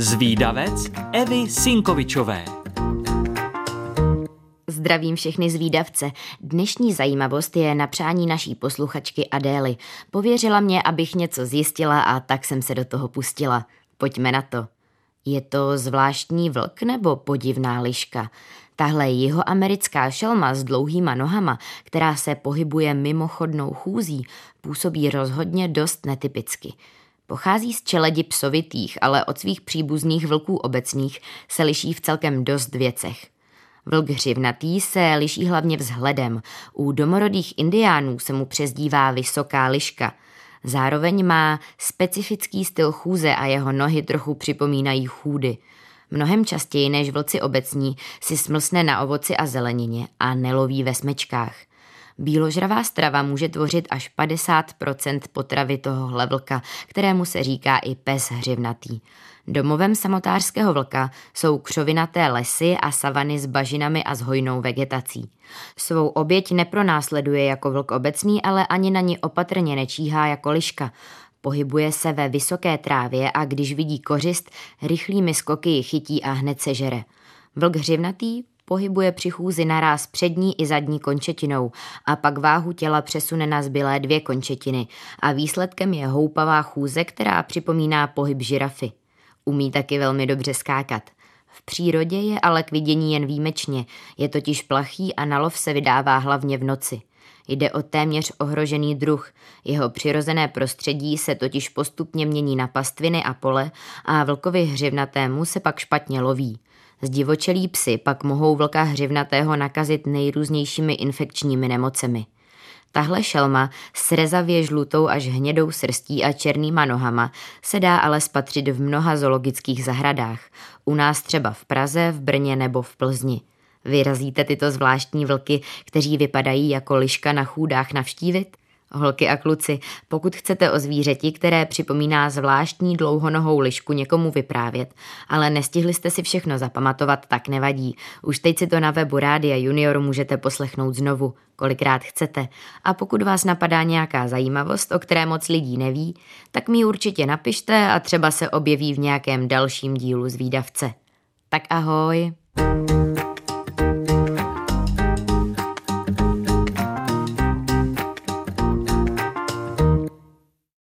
Zvídavec Evy Sinkovičové Zdravím všechny zvídavce. Dnešní zajímavost je na přání naší posluchačky Adély. Pověřila mě, abych něco zjistila a tak jsem se do toho pustila. Pojďme na to. Je to zvláštní vlk nebo podivná liška? Tahle jihoamerická šelma s dlouhýma nohama, která se pohybuje mimochodnou chůzí, působí rozhodně dost netypicky. Pochází z čeledi psovitých, ale od svých příbuzných vlků obecných se liší v celkem dost věcech. Vlk hřivnatý se liší hlavně vzhledem. U domorodých indiánů se mu přezdívá vysoká liška. Zároveň má specifický styl chůze a jeho nohy trochu připomínají chůdy. Mnohem častěji než vlci obecní si smlsne na ovoci a zelenině a neloví ve smečkách. Bíložravá strava může tvořit až 50% potravy tohohle vlka, kterému se říká i pes hřivnatý. Domovem samotářského vlka jsou křovinaté lesy a savany s bažinami a s hojnou vegetací. Svou oběť nepronásleduje jako vlk obecný, ale ani na ní opatrně nečíhá jako liška. Pohybuje se ve vysoké trávě a když vidí kořist, rychlými skoky ji chytí a hned se žere. Vlk hřivnatý pohybuje při chůzi naráz přední i zadní končetinou a pak váhu těla přesune na zbylé dvě končetiny a výsledkem je houpavá chůze, která připomíná pohyb žirafy. Umí taky velmi dobře skákat. V přírodě je ale k vidění jen výjimečně, je totiž plachý a na lov se vydává hlavně v noci. Jde o téměř ohrožený druh. Jeho přirozené prostředí se totiž postupně mění na pastviny a pole a vlkovi hřivnatému se pak špatně loví. Zdivočelí psy pak mohou vlka hřivnatého nakazit nejrůznějšími infekčními nemocemi. Tahle šelma s rezavě žlutou až hnědou srstí a černýma nohama se dá ale spatřit v mnoha zoologických zahradách. U nás třeba v Praze, v Brně nebo v Plzni. Vyrazíte tyto zvláštní vlky, kteří vypadají jako liška na chůdách navštívit? Holky a kluci, pokud chcete o zvířeti, které připomíná zvláštní dlouhonohou lišku někomu vyprávět, ale nestihli jste si všechno zapamatovat, tak nevadí. Už teď si to na webu Rádia Junior můžete poslechnout znovu, kolikrát chcete. A pokud vás napadá nějaká zajímavost, o které moc lidí neví, tak mi určitě napište a třeba se objeví v nějakém dalším dílu zvídavce. Tak ahoj! thank you